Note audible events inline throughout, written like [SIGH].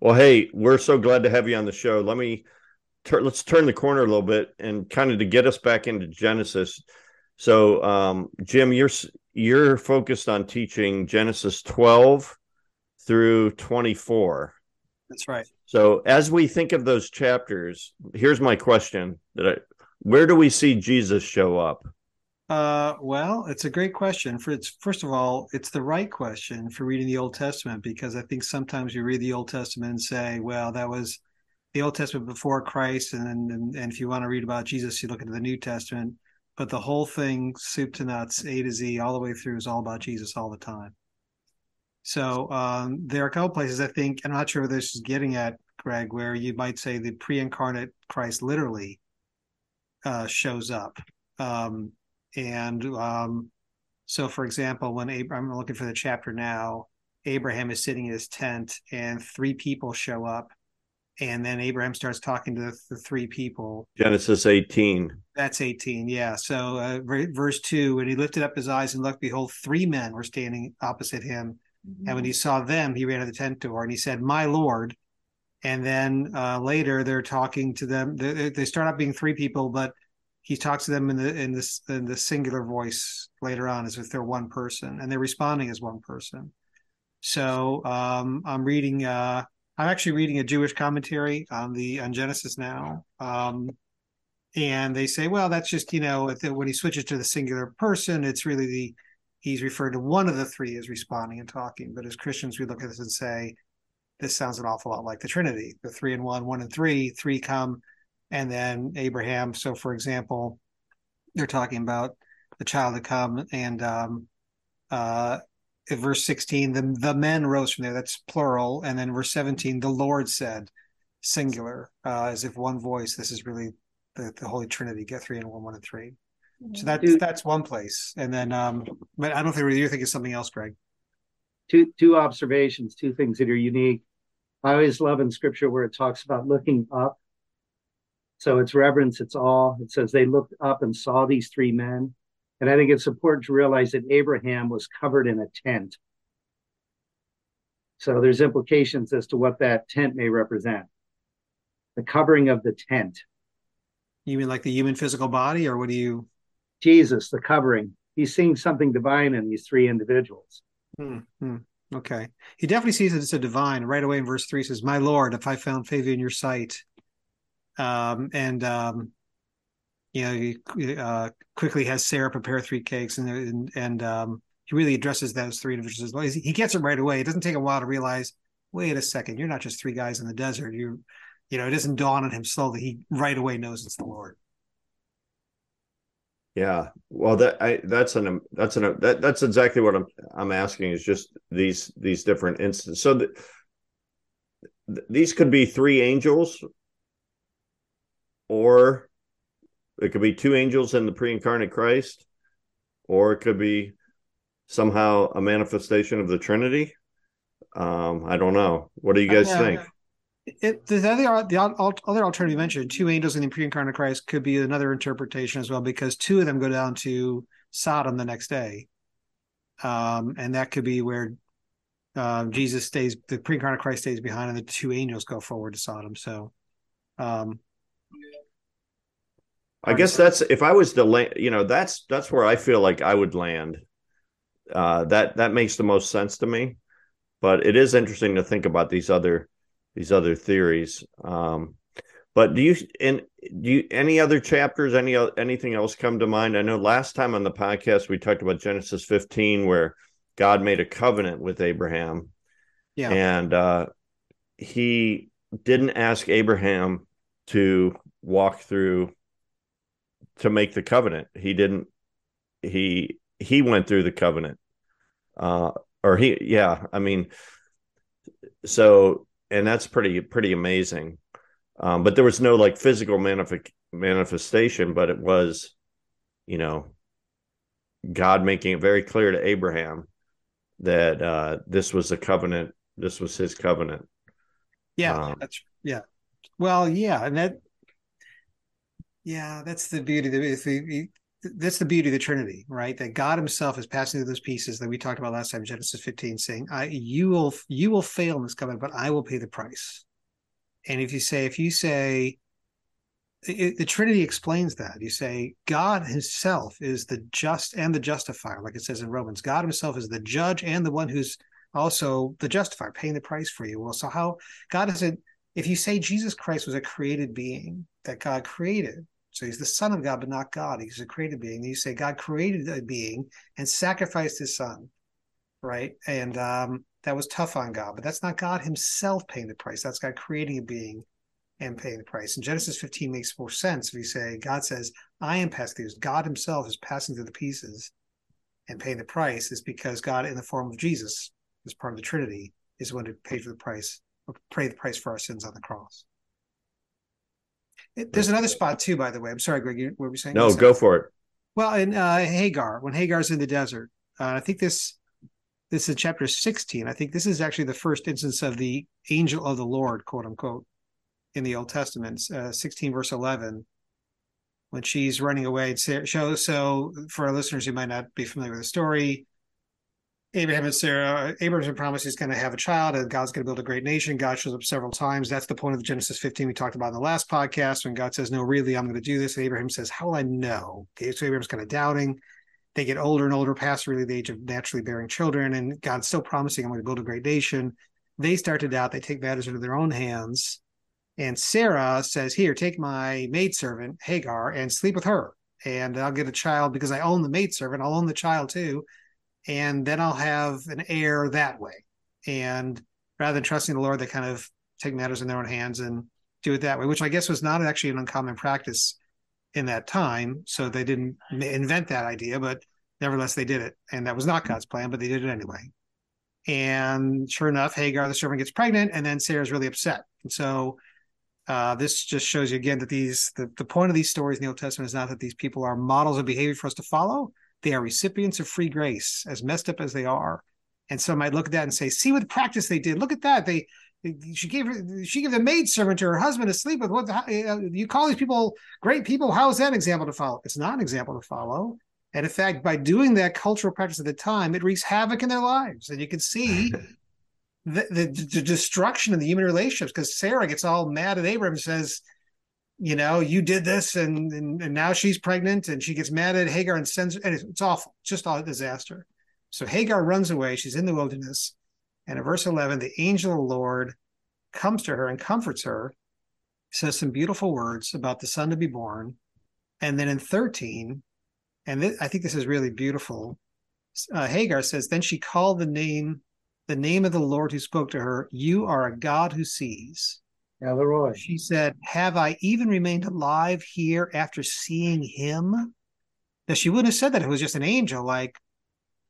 Well, hey, we're so glad to have you on the show. Let me tur- let's turn the corner a little bit and kind of to get us back into Genesis. So, um, Jim, you're you're focused on teaching Genesis 12 through 24. That's right. So, as we think of those chapters, here's my question: That I, where do we see Jesus show up? Uh, well, it's a great question. For it's first of all, it's the right question for reading the Old Testament because I think sometimes you read the Old Testament and say, "Well, that was the Old Testament before Christ," and and, and if you want to read about Jesus, you look into the New Testament but the whole thing, soup to nuts, A to Z, all the way through, is all about Jesus all the time. So um, there are a couple places I think I'm not sure where this is getting at, Greg, where you might say the pre-incarnate Christ literally uh, shows up, um, and um, so for example, when Abraham, I'm looking for the chapter now, Abraham is sitting in his tent, and three people show up and then Abraham starts talking to the, the, three people. Genesis 18. That's 18, yeah. So, uh, verse 2 when he lifted up his eyes and looked, behold, three men were standing opposite him. Mm-hmm. And when he saw them, he ran to the tent door and he said, My Lord. And then uh, later they're talking to them. They, they, start out being three people, but he talks to them in the in this in the singular voice later on as if they're one person, and they're responding as one person. So um, I'm reading uh, I'm actually reading a Jewish commentary on the on Genesis now, um, and they say, well, that's just you know when he switches to the singular person, it's really the he's referred to one of the three as responding and talking. But as Christians, we look at this and say, this sounds an awful lot like the Trinity: the three and one, one and three, three come, and then Abraham. So, for example, they're talking about the child to come, and um, uh, verse 16 the, the men rose from there that's plural. And then verse 17 the lord said singular uh, as if one voice. This is really the, the holy trinity get three and one one and three. So that's two, that's one place. And then um but i don't think you're thinking something else greg. Two two observations two things that are unique. I always love in scripture where it talks about looking up so it's reverence it's awe it says they looked up and saw these three men and I think it's important to realize that Abraham was covered in a tent. So there's implications as to what that tent may represent. The covering of the tent. You mean like the human physical body, or what do you? Jesus, the covering. He's seeing something divine in these three individuals. Hmm, hmm. Okay. He definitely sees that it's a divine. Right away in verse three says, My Lord, if I found favor in your sight. Um, and um, you know, he uh, quickly has Sarah prepare three cakes, and and, and um, he really addresses those three individuals well. He gets it right away. It doesn't take a while to realize. Wait a second, you're not just three guys in the desert. You, you know, it doesn't dawn on him slowly. He right away knows it's the Lord. Yeah, well, that I that's an that's an that that's exactly what I'm I'm asking is just these these different instances. So the, these could be three angels, or it could be two angels and the pre-incarnate Christ, or it could be somehow a manifestation of the Trinity. Um, I don't know. What do you guys think? It, the other the other alternative mentioned, two angels and the pre-incarnate Christ, could be another interpretation as well, because two of them go down to Sodom the next day, um, and that could be where uh, Jesus stays, the pre-incarnate Christ stays behind, and the two angels go forward to Sodom. So, um, I guess that's if I was to land, you know, that's that's where I feel like I would land. Uh, that that makes the most sense to me. But it is interesting to think about these other these other theories. Um, but do you and do you any other chapters, any anything else come to mind? I know last time on the podcast we talked about Genesis 15, where God made a covenant with Abraham. Yeah, and uh, he didn't ask Abraham to walk through to make the covenant. He didn't. He he went through the covenant. Uh, or he yeah. I mean, so and that's pretty pretty amazing. Um, but there was no like physical manif- manifestation, but it was, you know, God making it very clear to Abraham that uh, this was a covenant. This was his covenant. Yeah, um, that's yeah. Well, yeah, and that yeah, that's the beauty. The, that's the beauty of the Trinity, right? That God Himself is passing through those pieces that we talked about last time, Genesis 15, saying, "I you will you will fail in this covenant, but I will pay the price." And if you say, if you say, it, the Trinity explains that. You say God Himself is the just and the justifier, like it says in Romans. God Himself is the judge and the one who's also the justifier, paying the price for you. Well, so how God isn't? If you say Jesus Christ was a created being that God created, so He's the Son of God, but not God. He's a created being. And you say God created a being and sacrificed His Son, right? And um, that was tough on God, but that's not God Himself paying the price. That's God creating a being and paying the price. And Genesis 15 makes more sense if you say God says, I am passing through. God himself is passing through the pieces and paying the price is because God, in the form of Jesus, as part of the Trinity, is the one who paid for the price, or paid the price for our sins on the cross. There's another spot too, by the way. I'm sorry, Greg. what were you saying? No, go for it. Well, in uh, Hagar, when Hagar's in the desert, uh, I think this this is chapter 16. I think this is actually the first instance of the angel of the Lord, quote unquote, in the Old Testament, uh, 16 verse 11, when she's running away. So, so for our listeners who might not be familiar with the story, Abraham and Sarah, Abraham promised he's going to have a child and God's going to build a great nation. God shows up several times. That's the point of Genesis 15 we talked about in the last podcast when God says, No, really, I'm going to do this. And Abraham says, How will I know? Okay, so Abraham's kind of doubting. They get older and older, past really the age of naturally bearing children, and God's still promising, I'm going to build a great nation. They start to doubt. They take matters into their own hands and Sarah says, Here, take my maidservant, Hagar, and sleep with her. And I'll get a child because I own the maidservant. I'll own the child too. And then I'll have an heir that way. And rather than trusting the Lord, they kind of take matters in their own hands and do it that way, which I guess was not actually an uncommon practice in that time. So they didn't invent that idea, but nevertheless, they did it. And that was not God's plan, but they did it anyway. And sure enough, Hagar, the servant, gets pregnant, and then Sarah's really upset. And so uh, this just shows you again that these the, the point of these stories in the Old Testament is not that these people are models of behavior for us to follow. They are recipients of free grace, as messed up as they are. And some might look at that and say, "See what the practice they did. Look at that. They she gave she gave the maid servant to her husband to sleep with. What the, you call these people great people? How is that an example to follow? It's not an example to follow. And in fact, by doing that cultural practice at the time, it wreaks havoc in their lives. And you can see [LAUGHS] the, the, the destruction of the human relationships because Sarah gets all mad at Abraham and says, you know, you did this and, and, and now she's pregnant and she gets mad at Hagar and sends and it's, it's awful, just all a disaster. So Hagar runs away. She's in the wilderness. And in verse 11, the angel of the Lord comes to her and comforts her, says some beautiful words about the son to be born. And then in 13, and I think this is really beautiful, uh, Hagar says, Then she called the name the name of the Lord who spoke to her, You are a God who sees. She said, Have I even remained alive here after seeing him? Now, she wouldn't have said that it was just an angel. Like,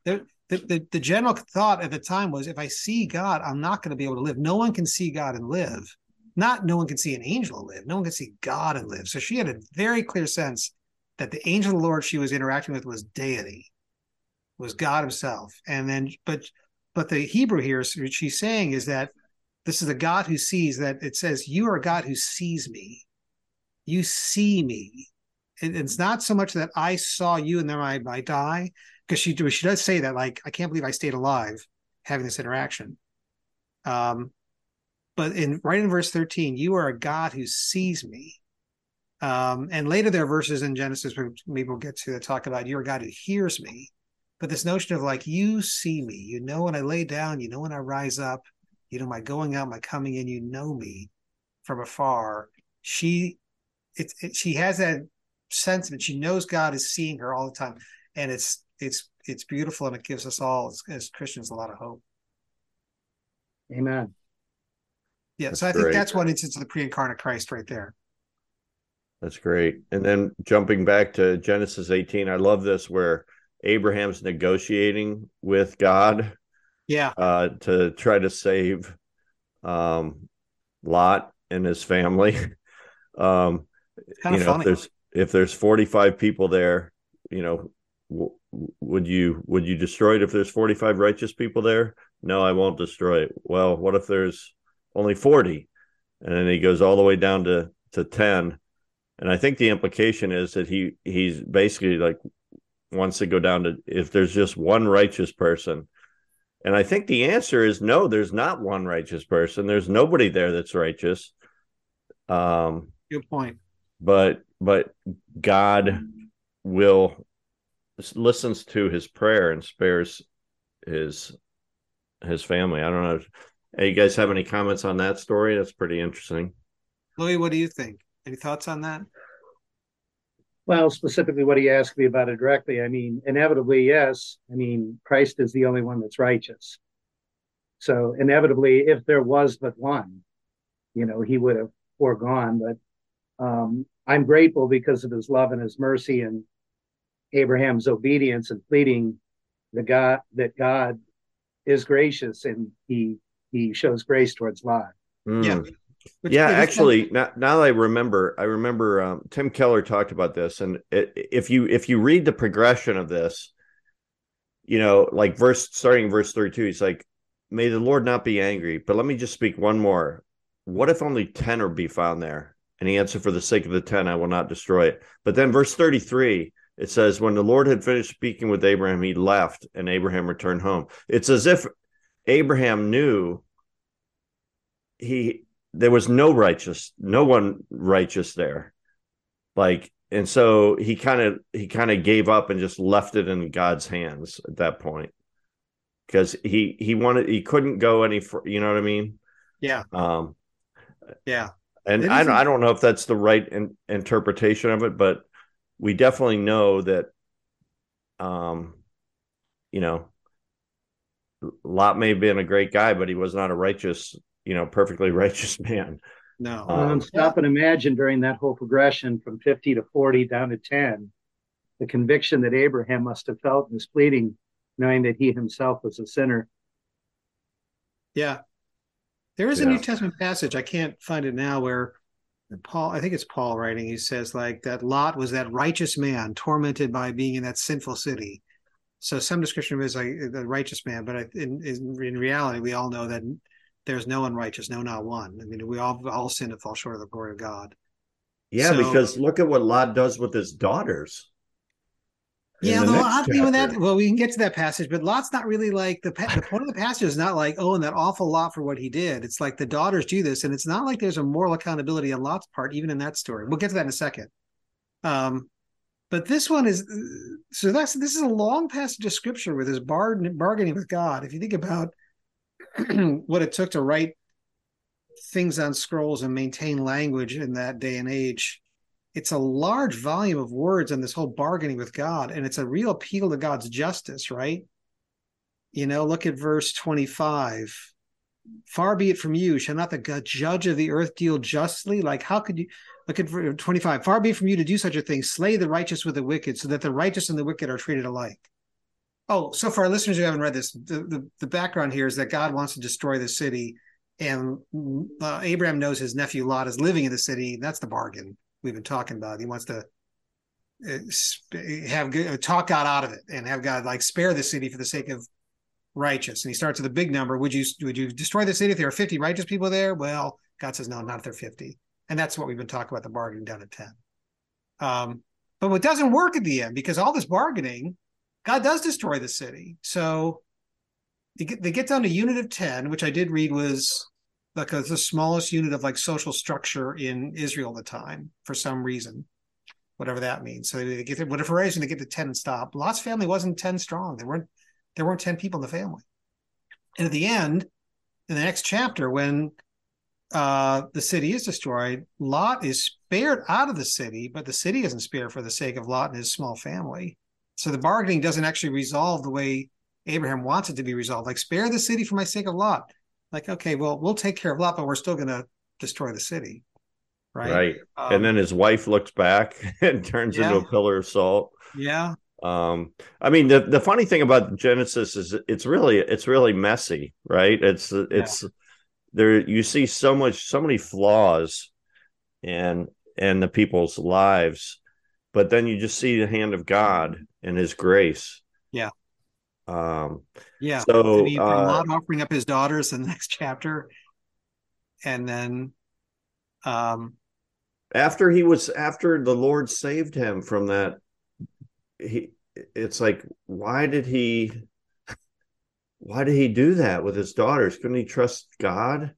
the, the, the, the general thought at the time was, If I see God, I'm not going to be able to live. No one can see God and live. Not no one can see an angel live. No one can see God and live. So she had a very clear sense that the angel of the Lord she was interacting with was deity, was God himself. And then, but but the Hebrew here, she's saying is that this is a God who sees that it says, You are a God who sees me. You see me. it's not so much that I saw you and then I, I die, because she, she does say that, like, I can't believe I stayed alive having this interaction. Um, but in right in verse 13, you are a God who sees me. Um, and later there are verses in Genesis, maybe we'll get to that talk about you're a God who hears me but this notion of like you see me you know when i lay down you know when i rise up you know my going out my coming in you know me from afar. She it, it she has that sentiment. She knows god is seeing her all the time. And it's it's it's beautiful and it gives us all as, as christians a lot of hope. Amen. Yeah that's so i great. think that's one instance of the pre-incarnate christ right there. That's great. And then jumping back to genesis 18 i love this where Abraham's negotiating with God. Yeah. Uh, to try to save um, Lot. and his family. [LAUGHS] um, kind you of know, funny. if there's if there's 45 people there, you know, w- would you would you destroy it if there's 45 righteous people there? No, I won't destroy it. Well, what if there's only 40? And then he goes all the way down to to 10. And I think the implication is that he he's basically like wants to go down to if there's just one righteous person. And I think the answer is no, there's not one righteous person. There's nobody there that's righteous. Um, Good point. but but God will listens to his prayer and spares his his family. I don't know. Hey, you guys have any comments on that story? That's pretty interesting. Louis, what do you think? Any thoughts on that? Well, specifically what he asked me about it directly, I mean, inevitably, yes. I mean, Christ is the only one that's righteous. So, inevitably, if there was but one, you know, he would have foregone. But um, I'm grateful because of his love and his mercy and Abraham's obedience and pleading the God that God is gracious and he he shows grace towards Lot. Mm. Yeah. Which- yeah, [LAUGHS] actually, now, now that I remember, I remember um, Tim Keller talked about this, and it, if you if you read the progression of this, you know, like verse starting verse thirty two, he's like, "May the Lord not be angry, but let me just speak one more. What if only ten are be found there?" And he answered, "For the sake of the ten, I will not destroy it." But then verse thirty three. It says, when the Lord had finished speaking with Abraham, he left and Abraham returned home. It's as if Abraham knew he there was no righteous no one righteous there like and so he kind of he kind of gave up and just left it in god's hands at that point because he he wanted he couldn't go any fr- you know what i mean Yeah. um Yeah. and i don't i don't know if that's the right in, interpretation of it but we definitely know that um you know lot may have been a great guy but he was not a righteous you know perfectly [LAUGHS] righteous man No. Um, stop and imagine during that whole progression from 50 to 40 down to 10, the conviction that Abraham must have felt in his pleading, knowing that he himself was a sinner. Yeah. There is a New Testament passage. I can't find it now where Paul, I think it's Paul writing, he says like that Lot was that righteous man tormented by being in that sinful city. So some description of it is like the righteous man, but in, in in reality, we all know that there's no unrighteous, no, not one. I mean, we all all sin and fall short of the glory of God. Yeah, So- because look at what Lot does with his daughters. Yeah, the oddly with that, well, we can get to that passage, but Lot's not really like the the point of the passage is not like oh, and that awful Lot for what he did. It's like the daughters do this, and it's not like there's a moral accountability on Lot's part, even in that story. We'll get to that in a second. Um, but this one is so that's this is a long passage of scripture with his bar- bargaining with God. If you think about [CLEARS THROAT] what it took to write things on scrolls and maintain language in that day and age, it's a large volume of words and this whole bargaining with God, and it's a real appeal to God's justice, right? You know, look at verse 25. Far be it from you, shall not the judge of the earth deal justly? Like, how could you look at ver- 25? Far be it from you to do such a thing, slay the righteous with the wicked, so that the righteous and the wicked are treated alike. Oh, so for our listeners who haven't read this, the, the, the background here is that God wants to destroy the city, and uh, Abraham knows his nephew Lot is living in the city. That's the bargain we've been talking about. He wants to uh, have good, talk God out of it and have God like spare the city for the sake of righteous. And he starts with a big number. Would you would you destroy the city if there are 50 righteous people there? Well, God says no, not if they're 50. And that's what we've been talking about the bargaining down at 10. Um, but what doesn't work at the end because all this bargaining, God does destroy the city. So they get, they get down to unit of 10, which I did read was like a, the smallest unit of like social structure in Israel at the time for some reason, whatever that means. So they get whatever reason they get to 10 and stop. Lot's family wasn't 10 strong. There weren't there weren't 10 people in the family. And at the end, in the next chapter, when uh, the city is destroyed, Lot is spared out of the city, but the city isn't spared for the sake of Lot and his small family. So the bargaining doesn't actually resolve the way Abraham wants it to be resolved. Like, spare the city for my sake of Lot. Like, okay, well, we'll take care of Lot, but we're still going to destroy the city. Right. Right. Um, and then his wife looks back [LAUGHS] and turns Yeah. into a pillar of salt. yeah. Um, I mean, the, the funny thing about Genesis is it's really it's really messy, right? It's it's there you see so much so many flaws and and the people's lives but then you just see the hand of god and his grace Yeah. um Yeah. so and he, uh, Lot offering up his daughters in the next chapter. And then um after he was after the lord saved him from that he it's like why did he why did he do that with his daughters couldn't he trust god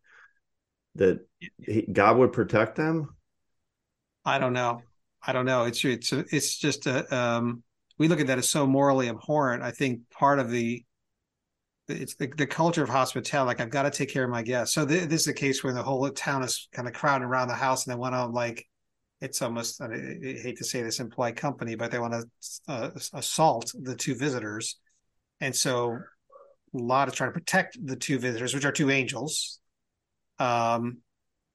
that he, god would protect them I don't know. I don't know. It's it's it's just a um we look at that as so morally abhorrent. I think part of the it's the, the culture of hospitality. Like I've got to take care of my guests. So th- this is a case where the whole town is kind of crowding around the house, and they want to like it's almost I, I hate to say this in company, but they want to uh, assault the two visitors, and so a Lot is trying to protect the two visitors, which are two angels. Um,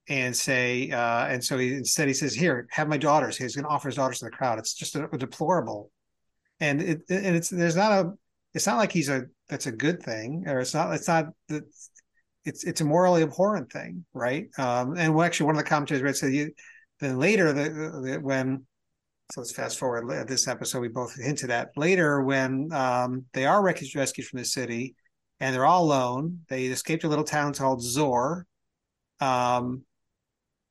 and say, uh, and so he instead he says, "Here, have my daughters." He's going to offer his daughters to the crowd. It's just a, a deplorable, and it and it's there's not a it's not like he's a that's a good thing, or it's not it's not that it's it's a morally abhorrent thing, right? Um, and well, actually, one of the commentators read said, you, then later the, the, when so let's fast forward this episode, we both hinted at later when um, they are rescued from the city and they're all alone. They escaped a little town called Zoar. Um,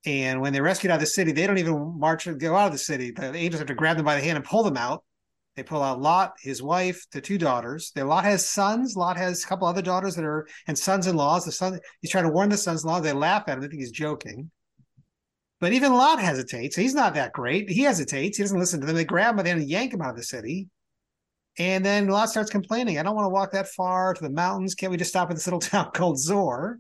and when they're rescued out of the city, they don't even march go out of the city. The angels have to grab them by the hand and pull them out. They pull out Lot, his wife, the two daughters. Lot has sons. Lot has a couple other daughters that are and sons-in-laws. The son he's trying to warn the sons-in-law. They laugh at him. They think he's joking. But even Lot hesitates. He's not that great. He hesitates. He doesn't listen to them. They grab him the and yank him out of the city. And then Lot starts complaining. I don't want to walk that far to the mountains. Can't we just stop at this little [LAUGHS] town called Zoar?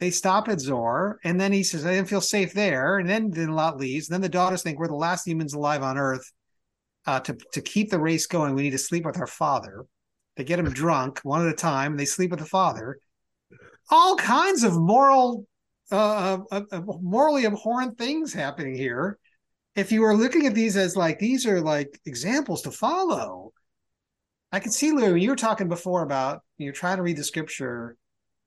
They stop at Zoar, and then he says, "I didn't feel safe there." And then then Lot leaves. And then the daughters think we're the last humans alive on Earth. Uh, to to keep the race going, we need to sleep with our father. They get him [LAUGHS] drunk one at a time, and they sleep with the father. All kinds of moral, uh, uh, uh, morally abhorrent things happening here. If you were looking at these as like these are like examples to follow, I could see Lou. You were talking before about you're trying to read the scripture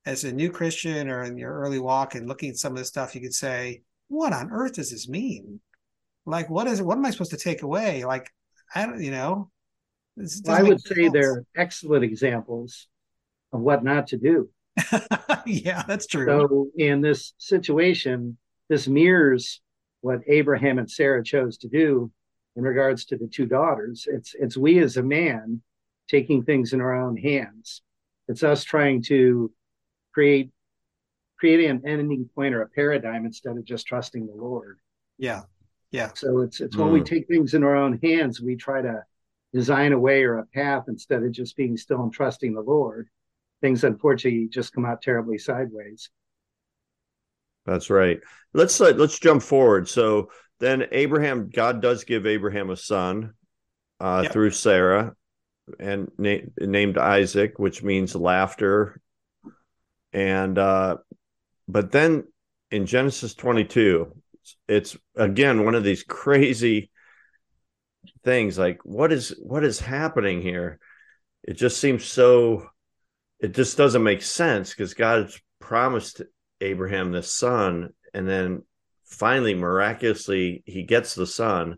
as a new Christian or in your early walk and looking at some of this stuff, you could say, what on earth does this mean? Like, what is it? What am I supposed to take away? Like, I don't, you know, well, I would say sense. they're excellent examples of what not to do. [LAUGHS] yeah, that's true. So in this situation, this mirrors what Abraham and Sarah chose to do in regards to the two daughters. It's it's we as a man taking things in our own hands. It's us trying to create creating an ending point or a paradigm instead of just trusting the Lord. Yeah. Yeah. So it's it's when we take things in our own hands, we try to design a way or a path instead of just being still and trusting the Lord. Things unfortunately just come out terribly sideways. That's right. Let's uh, let's jump forward. So then Abraham, God does give Abraham a son uh, yep. through Sarah, and na- named Isaac, which means laughter and uh but then in genesis 22 it's again one of these crazy things like what is what is happening here? It just seems so it just doesn't make sense because god's promised abraham this son and then finally miraculously he gets the son.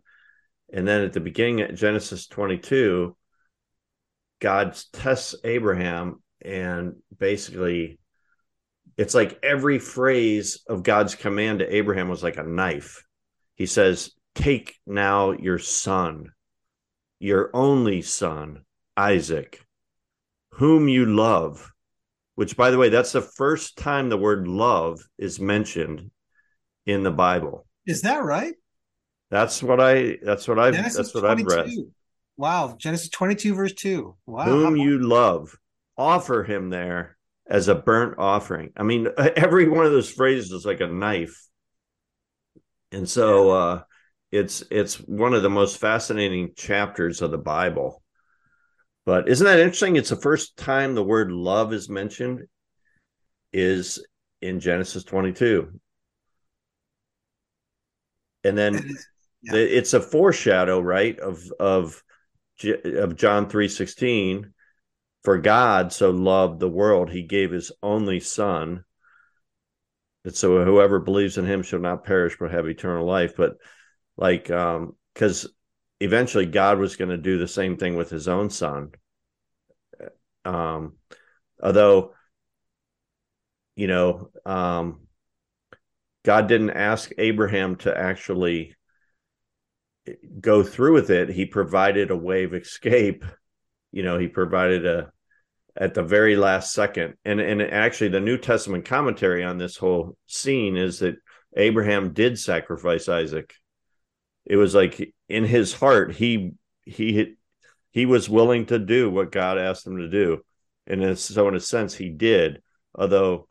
And then at the beginning of genesis 22 god tests abraham and basically it's like every phrase of God's command to Abraham was like a knife. He says, Take now your son, your only son, Isaac, whom you love. Which, by the way, that's the first time the word love is mentioned in the Bible. Is that right? That's what I. That's what I've. Genesis that's what 22. I've read. Wow, Genesis twenty-two, verse two. Wow, whom you love, offer him there as a burnt offering. I mean, [LAUGHS] every one of those phrases is like a knife. And so uh, it's it's one of the most fascinating chapters of the Bible. But isn't that interesting? It's the first time the word love is mentioned is in Genesis 22. And then yeah. it's a foreshadow, right, of of of John 3:16 for God so loved the world, he gave his only son, And so whoever believes in him shall not perish but have eternal life. But like um because eventually God was going to do the same thing with his own son. Um although you know um God didn't ask Abraham to actually go through with it. He provided a way of escape. You know, he provided a at the very last second. And and actually the New Testament commentary on this whole scene is that Abraham did sacrifice Isaac. It was like in his heart he he he was willing to do what God asked him to do. And so in a sense he did, although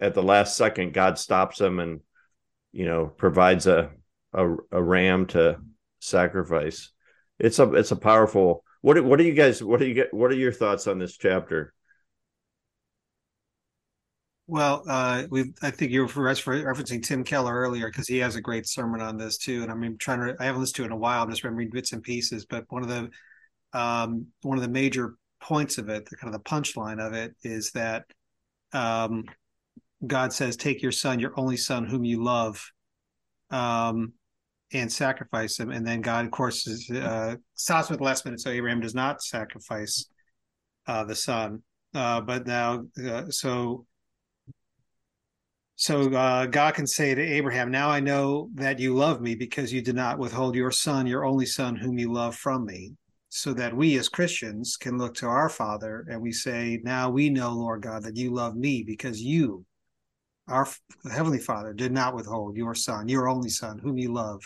at the last second God stops him and you know provides a a, a ram to sacrifice. It's a it's a powerful what what do you guys what do you get what are your thoughts on this chapter? Well, uh, we I think you were referencing Tim Keller earlier because he has a great sermon on this too. And I'm trying to I haven't listened to it in a while. I'm just remembering bits and pieces. But one of the um, one of the major points of it, the kind of the punchline of it, is that um, God says, "Take your son, your only son, whom you love, um, and sacrifice him. And then God, of course, is, uh, stops with the last minute, so Abraham does not sacrifice uh, the son. Uh, but now, uh, so so uh, God can say to Abraham, "Now I know that you love me because you did not withhold your son, your only son, whom you love, from me." So that we as Christians can look to our Father and we say, "Now we know, Lord God, that you love me because you." Our Heavenly Father did not withhold your Son, your only Son, whom you love,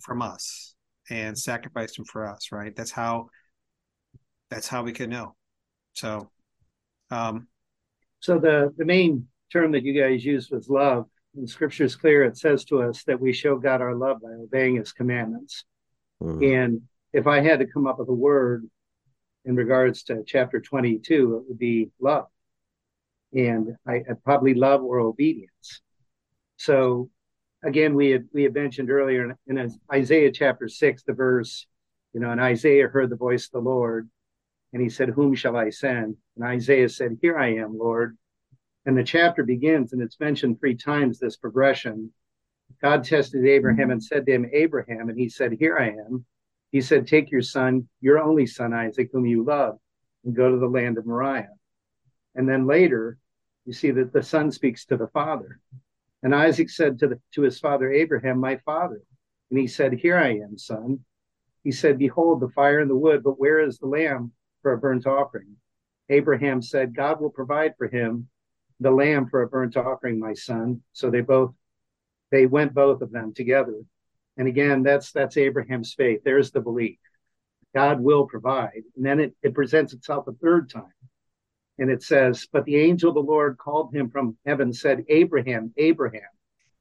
from us and sacrificed him for us right? That's how that's how we can know. So um so the the main term that you guys used was love. And scripture is clear. It says to us that we show god our love by obeying his commandments. Mm-hmm. and if i had to come up with a word in regards to chapter 22 it would be love. And I, I probably love or obedience. So again, we had we had mentioned earlier in, in Isaiah chapter six, the verse, you know, and Isaiah heard the voice of the Lord, and he said, "Whom shall I send?" And Isaiah said, "Here I am, Lord." And the chapter begins, and it's mentioned three times this progression. God tested Abraham and said to him, Abraham, and he said, Here I am. He said, Take your son, your only son Isaac, whom you love, and go to the land of Moriah. And then later, you see that the son speaks to the father. And Isaac said to, the, to his father Abraham, My father. And he said, Here I am, son. He said, Behold, the fire and the wood, but where is the lamb for a burnt offering? Abraham said, God will provide for him the lamb for a burnt offering, my son. So they both they went both of them together. And again, that's that's Abraham's faith. There's the belief. God will provide. And then it, it presents itself a third time. And it says, But the angel of the Lord called him from heaven, said, Abraham, Abraham.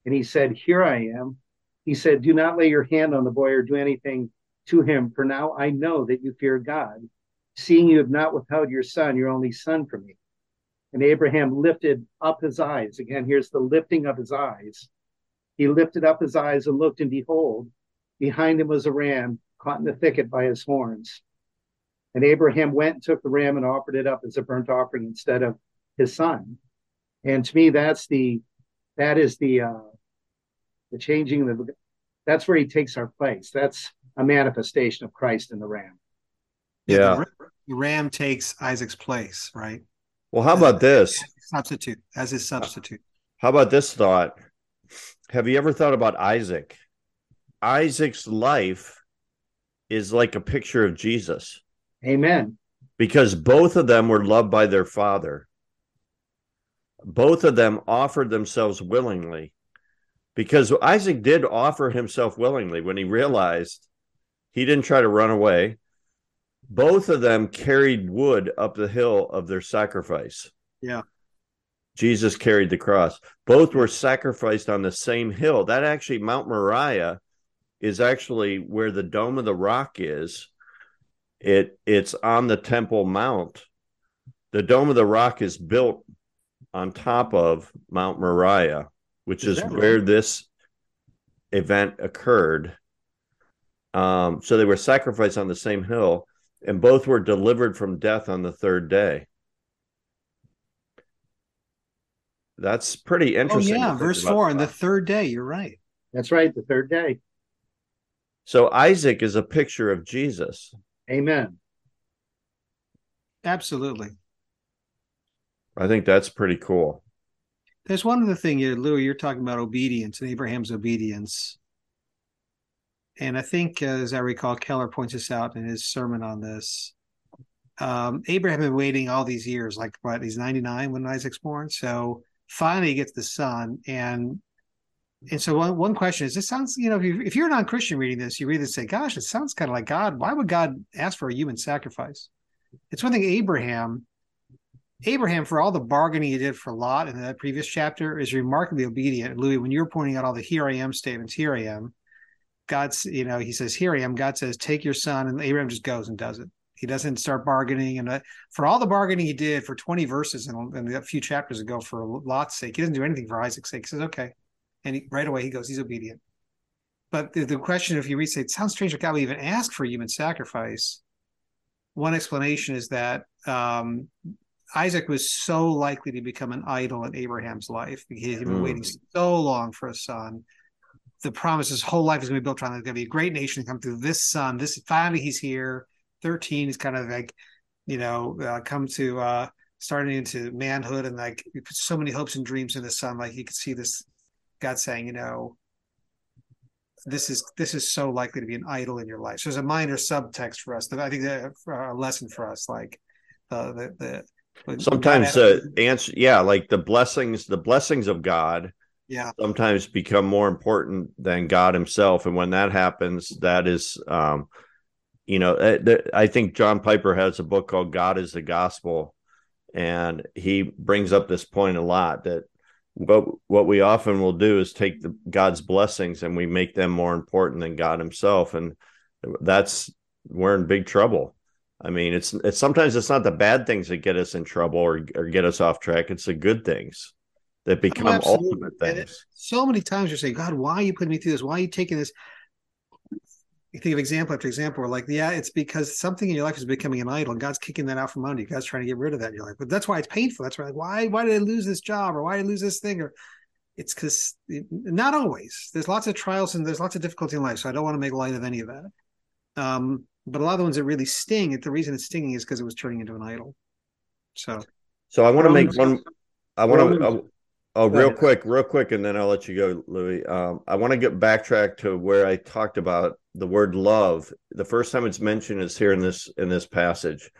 And he said, Here I am. He said, Do not lay your hand on the boy or do anything to him, for now I know that you fear God, seeing you have not withheld your son, your only son, from me. And Abraham lifted up his eyes. Again, here's the lifting of his eyes. He lifted up his eyes and looked, and behold, behind him was a ram caught in the thicket by his horns. And Abraham went and took the ram and offered it up as a burnt offering instead of his son. And to me, that's the that is the uh, the changing of the that's where he takes our place. That's a manifestation of Christ in the ram. Yeah. The ram takes Isaac's place, right? Well, how about this? Substitute as his substitute. How about this thought? Have you ever thought about Isaac? Isaac's life is like a picture of Jesus. Amen. Because both of them were loved by their father. Both of them offered themselves willingly. Because Isaac did offer himself willingly when he realized he didn't try to run away. Both of them carried wood up the hill of their sacrifice. Yeah. Jesus carried the cross. Both were sacrificed on the same hill. That actually, Mount Moriah is actually where the Dome of the Rock is it it's on the Temple Mount. The Dome of the Rock is built on top of Mount Moriah, which is, is where right? this event occurred. Um, so they were sacrificed on the same hill, and both were delivered from death on the third day. that's pretty Oh interesting. to yeah, verse four. On the third day, you're right. That's right, the third day. So Isaac is a picture of Jesus. Amen. Absolutely. I think that's pretty cool. There's one other thing here, Louis. You're talking about obedience and Abraham's obedience. And I think, uh, as I recall, Keller points this out in his sermon on this. Um, Abraham had been waiting all these years, like what? He's 99 when Isaac's born. So finally, he gets the son. And and so one, one question is: This sounds, you know, if, you, if you're a non-Christian reading this, you read this and say, "Gosh, it sounds kind of like God. Why would God ask for a human sacrifice?" It's one thing Abraham Abraham, for all the bargaining he did for Lot in that previous chapter, is remarkably obedient. Louis, when you're pointing out all the "Here I am" statements, "Here I am," God's, you know, He says, "Here I am." God says, "Take your son," and Abraham just goes and does it. He doesn't start bargaining, and uh, for all the bargaining he did for 20 verses and, and a few chapters ago for Lot's sake, he doesn't do anything for Isaac's sake. He says, "Okay," and he, right away he goes. He's obedient. But the, the question, if you read, say, it sounds strange that God would even ask for human sacrifice. One explanation is that um, Isaac was so likely to become an idol in Abraham's life because he'd been Mm. waiting so long for a son. The promise his whole life is going to be built around there's going to be a great nation to come through this son. This finally he's here. 13 is kind of like, you know, uh, come to uh starting into manhood and like so many hopes and dreams in the son. Like you could see this God saying, you know, this is this is so likely to be an idol in your life. So there's a minor subtext for us. That I think that uh, a lesson for us, like uh, the the the Sometimes the answer, yeah, like the blessings, the blessings of God yeah, sometimes become more important than God Himself, and when that happens, that is, um, you know, uh, I think John Piper has a book called "God Is the Gospel," and he brings up this point a lot that what what we often will do is take the God's blessings and we make them more important than God Himself, and that's we're in big trouble. I mean, it's it's sometimes it's not the bad things that get us in trouble or or get us off track. It's the good things that oh, become absolutely. ultimate And it- things. so many times you're saying, God, why are you putting me through this? Why are you taking this? You think of example after example, where like, yeah, it's because something in your life is becoming an idol, and God's kicking that out from under you. God's trying to get rid of that in your life. But that's why it's painful. That's why, like, why, why did I lose this job, or why did I lose this thing, or it's because not always. There's lots of trials and there's lots of difficulty in life. So I don't want to make light of any of that. Um, but a lot of the ones that really sting, the reason it's stinging is because it was turning into an idol. So So I want to make one. I want to. Oh, real quick, real quick, and then I'll let you go, Louis. Um, I want to get backtrack to where I talked about the word love. The first time it's mentioned is here in this in this passage.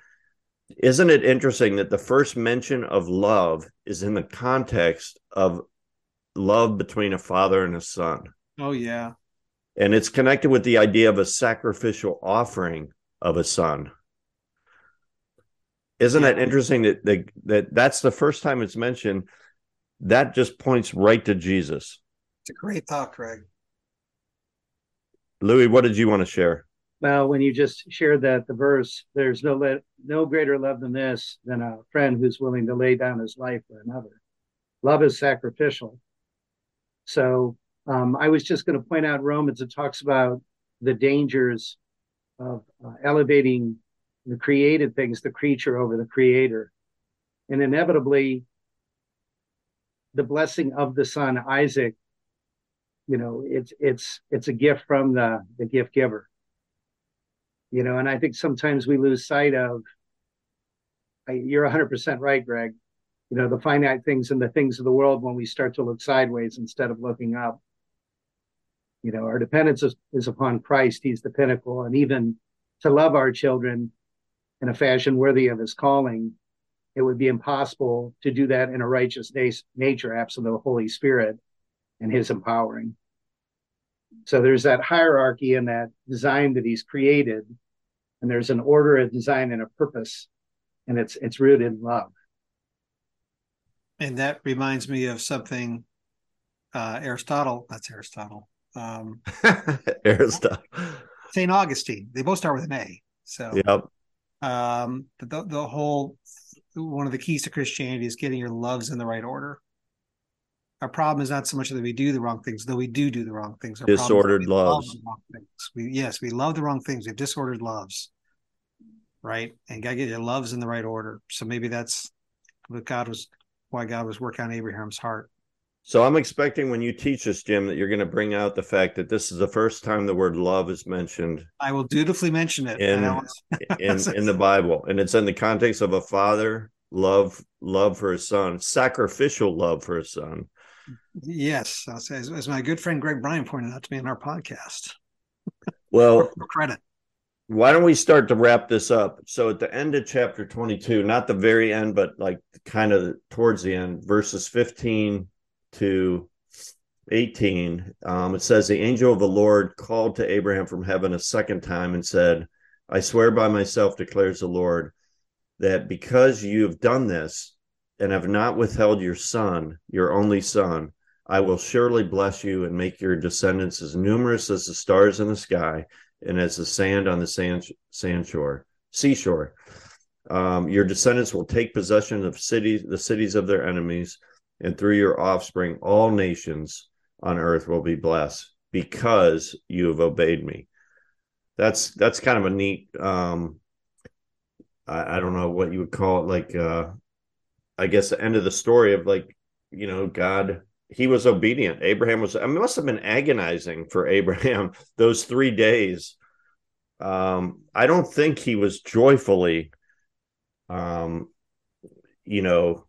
Isn't it interesting that the first mention of love is in the context of love between a father and a son? oh yeah. and it's connected with the idea of a sacrificial offering of a son isn't Yeah. interesting that, that that that's the first time it's mentioned that just points right to jesus It's a great thought, Greg. louis what did you want to share Well, when you just shared that the verse, there's no le- no greater love than this than a friend who's willing to lay down his life for another. Love is sacrificial. So um, I was just going to point out Romans. It talks about the dangers of uh, elevating the created things, the creature over the creator, and inevitably, the blessing of the son Isaac. You know, it's it's it's a gift from the the gift giver. You know and i think sometimes we lose sight of I, you're 100% right greg. You know the finite things and the things of the world when we start to look sideways instead of looking up you know our dependence is, is upon christ. He's the pinnacle. And even to love our children in a fashion worthy of his calling it would be impossible to do that in a righteous na- nature absent the holy spirit and his empowering so there's that hierarchy and that design that he's created and there's an order a design and a purpose and it's it's rooted in love And that reminds me of something uh, Aristotle, that's Aristotle, um, [LAUGHS] aristotle St. Augustine. They both start with an A. So, yep um, the, the whole one of the keys to Christianity is getting your loves in the right order. Our problem is not so much that we do the wrong things, though we do do the wrong things. Our problem is that Disordered love loves. the wrong things. We, yes, we love the wrong things. We have disordered loves, right? And got to get your loves in the right order. So maybe that's what God was why God was working on Abraham's heart. So I'm expecting when you teach us, Jim, that you're going to bring out the fact that this is the first time the word love is mentioned. I will dutifully mention it in [LAUGHS] in, [LAUGHS] in the Bible, and it's in the context of a father love love for his son, sacrificial love for his son. Yes, I'll as, as my good friend Greg Bryan pointed out to me in our podcast. Well, credit. Why don't we start to wrap this up? So at the end of chapter 22, not the very end, but like kind of towards the end, verses 15 to 18, um, it says, The angel of the Lord called to Abraham from heaven a second time and said, I swear by myself, declares the Lord, that because you have done this and have not withheld your son, your only son, I will surely bless you and make your descendants as numerous as the stars in the sky and as the sand on the sand, sand shore, seashore. Um, your descendants will take possession of cities, the cities of their enemies and through your offspring, all nations on earth will be blessed because you have obeyed me. That's that's kind of a neat. Um, I, I don't know what you would call it, like uh, I guess the end of the story of like you know God. He was obedient. Abraham was. I it must have been agonizing for [LAUGHS] Abraham those three days. Um, I don't think he was joyfully, um, you know,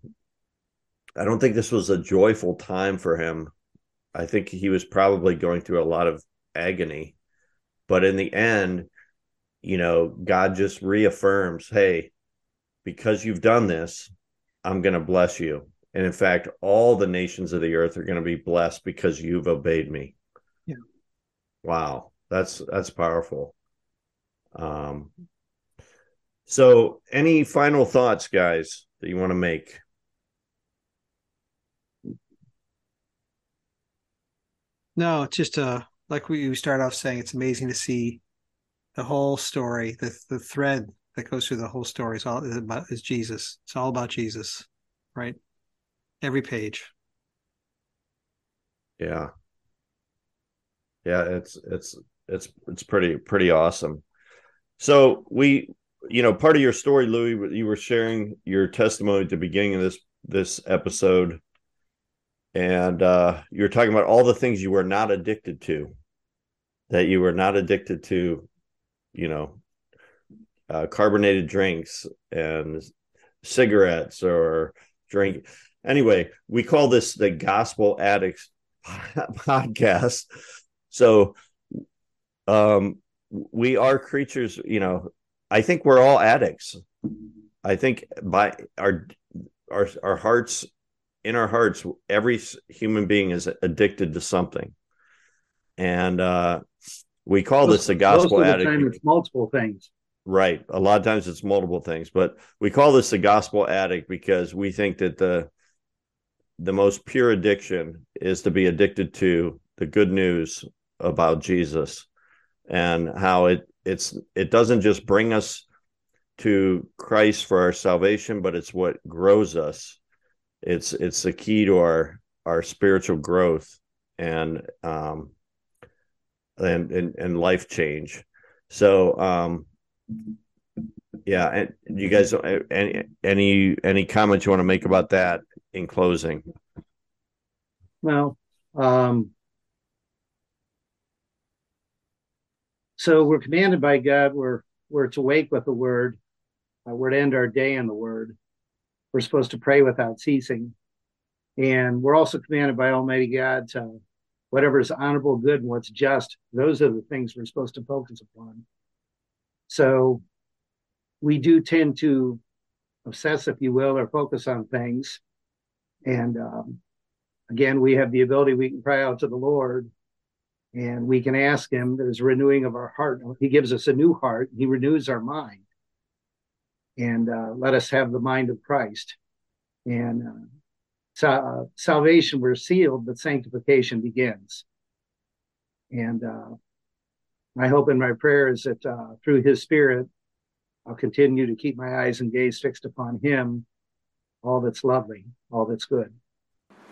I don't think this was a joyful time for him. I think he was probably going through a lot of agony. But in the end, you know, God just reaffirms, hey, because you've done this, I'm going to bless you. And in fact, all the nations of the earth are going to be blessed because you've obeyed me. Yeah. Wow. That's that's powerful. Um so any final thoughts guys that you want to make? No, it's just uh like we start off saying, it's amazing to see the whole story, the the thread that goes through the whole story is all is about is Jesus. It's all about Jesus, right? Every page. Yeah. Yeah, it's it's it's it's pretty pretty awesome. So we you know, part of your story, Louis, you were sharing your testimony at the beginning of this this episode and uh, you were talking about all the things you were not addicted to that you were not addicted to you know uh, carbonated drinks and cigarettes or drink. Anyway we call this the gospel addicts [LAUGHS] podcast. So um we are creatures you know i think we're all addicts. I think by our our our hearts in our hearts, every human being is addicted to something, and uh, we call most, this a gospel most of the Time it's multiple things. Right. A lot of times it's multiple things, but we call this the gospel addict because we think that the the most pure addiction is to be addicted to the good news about Jesus and how it it's it doesn't just bring us to Christ for our salvation, but it's what grows us it's it's the key to our our spiritual growth and um and and, and life change. So um yeah and you guys any any any comments you want to make about that in closing? Well um so we're commanded by god. We're we're to wake with the word. Uh, we're to end our day in the word we're supposed to pray without ceasing. And we're also commanded by Almighty God to whatever is honorable, good, and what's just, those are the things we're supposed to focus upon. So we do tend to obsess, if you will, or focus on things. And um, again, we have the ability, we can cry out to the Lord and we can ask Him. There's renewing of our heart. He gives us a new heart, He renews our mind and uh, let us have the mind of Christ. And uh, so, uh, salvation, we're sealed, but sanctification begins. And uh, my hope and my prayer is that uh, through His Spirit, I'll continue to keep my eyes and gaze fixed upon Him, all that's lovely, all that's good.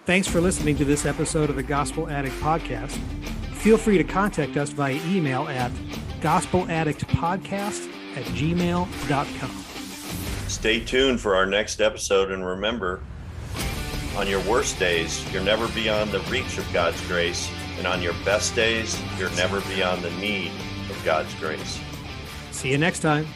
Thanks for listening to this episode of the Gospel Addict Podcast. Feel free to contact us via email at gospeladdictpodcast at gmail.com. Stay tuned for our next episode and remember, On your worst days, you're never beyond the reach of God's grace, and on your best days, you're never beyond the need of God's grace. See you next time.